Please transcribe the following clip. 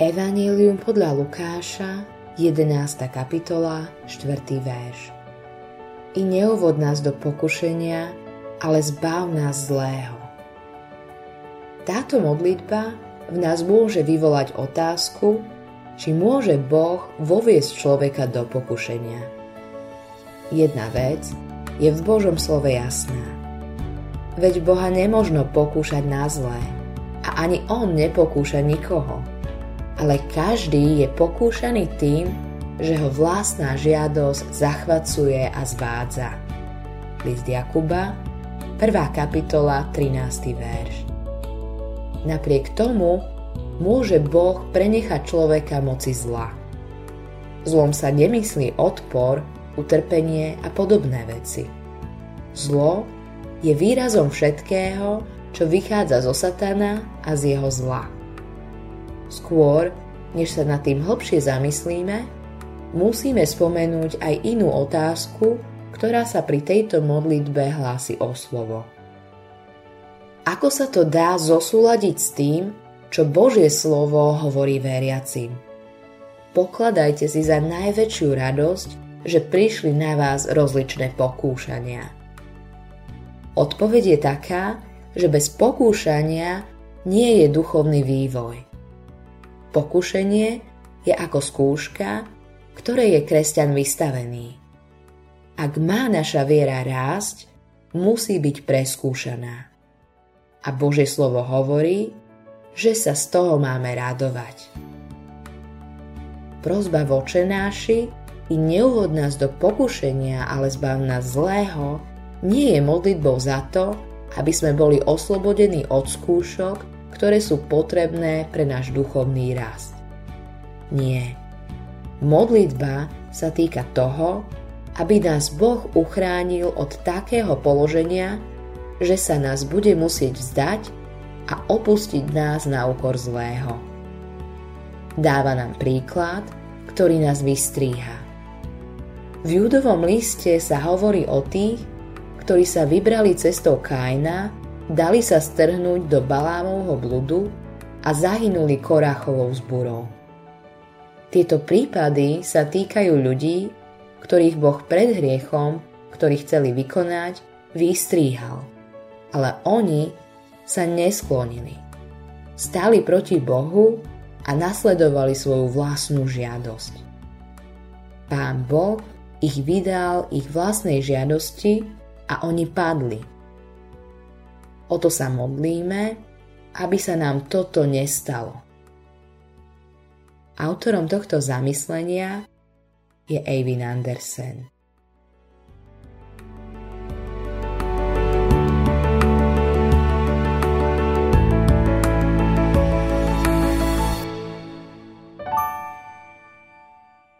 Evangelium podľa Lukáša, 11. kapitola, 4. verš. I neuvod nás do pokušenia, ale zbav nás zlého. Táto modlitba v nás môže vyvolať otázku, či môže Boh voviesť človeka do pokušenia. Jedna vec je v Božom slove jasná. Veď Boha nemožno pokúšať na zlé a ani On nepokúša nikoho. Ale každý je pokúšaný tým, že ho vlastná žiadosť zachvacuje a zvádza. List Jakuba, 1. kapitola, 13. verš. Napriek tomu môže Boh prenechať človeka moci zla. Zlom sa nemyslí odpor, utrpenie a podobné veci. Zlo je výrazom všetkého, čo vychádza zo satana a z jeho zla. Skôr, než sa nad tým hlbšie zamyslíme, musíme spomenúť aj inú otázku, ktorá sa pri tejto modlitbe hlási o slovo. Ako sa to dá zosúľadiť s tým, čo Božie slovo hovorí veriacim? Pokladajte si za najväčšiu radosť, že prišli na vás rozličné pokúšania. Odpoveď je taká, že bez pokúšania nie je duchovný vývoj. Pokušenie je ako skúška, ktorej je kresťan vystavený. Ak má naša viera rásť, musí byť preskúšaná. A Božie slovo hovorí, že sa z toho máme radovať. Prozba vočenáši i neuvod nás do pokušenia, ale zbav nás zlého, nie je modlitbou za to, aby sme boli oslobodení od skúšok, ktoré sú potrebné pre náš duchovný rast. Nie. Modlitba sa týka toho, aby nás Boh uchránil od takého položenia, že sa nás bude musieť vzdať a opustiť nás na úkor zlého. Dáva nám príklad, ktorý nás vystríha. V Judovom liste sa hovorí o tých, ktorí sa vybrali cestou Kaina, dali sa strhnúť do Balámovho bludu a zahynuli Koráchovou zburou. Tieto prípady sa týkajú ľudí, ktorých Boh pred hriechom, ktorý chceli vykonať, vystríhal. Ale oni sa nesklonili. Stáli proti Bohu a nasledovali svoju vlastnú žiadosť. Pán Boh ich vydal ich vlastnej žiadosti a oni padli. O to sa modlíme, aby sa nám toto nestalo. Autorom tohto zamyslenia je Eivin Andersen.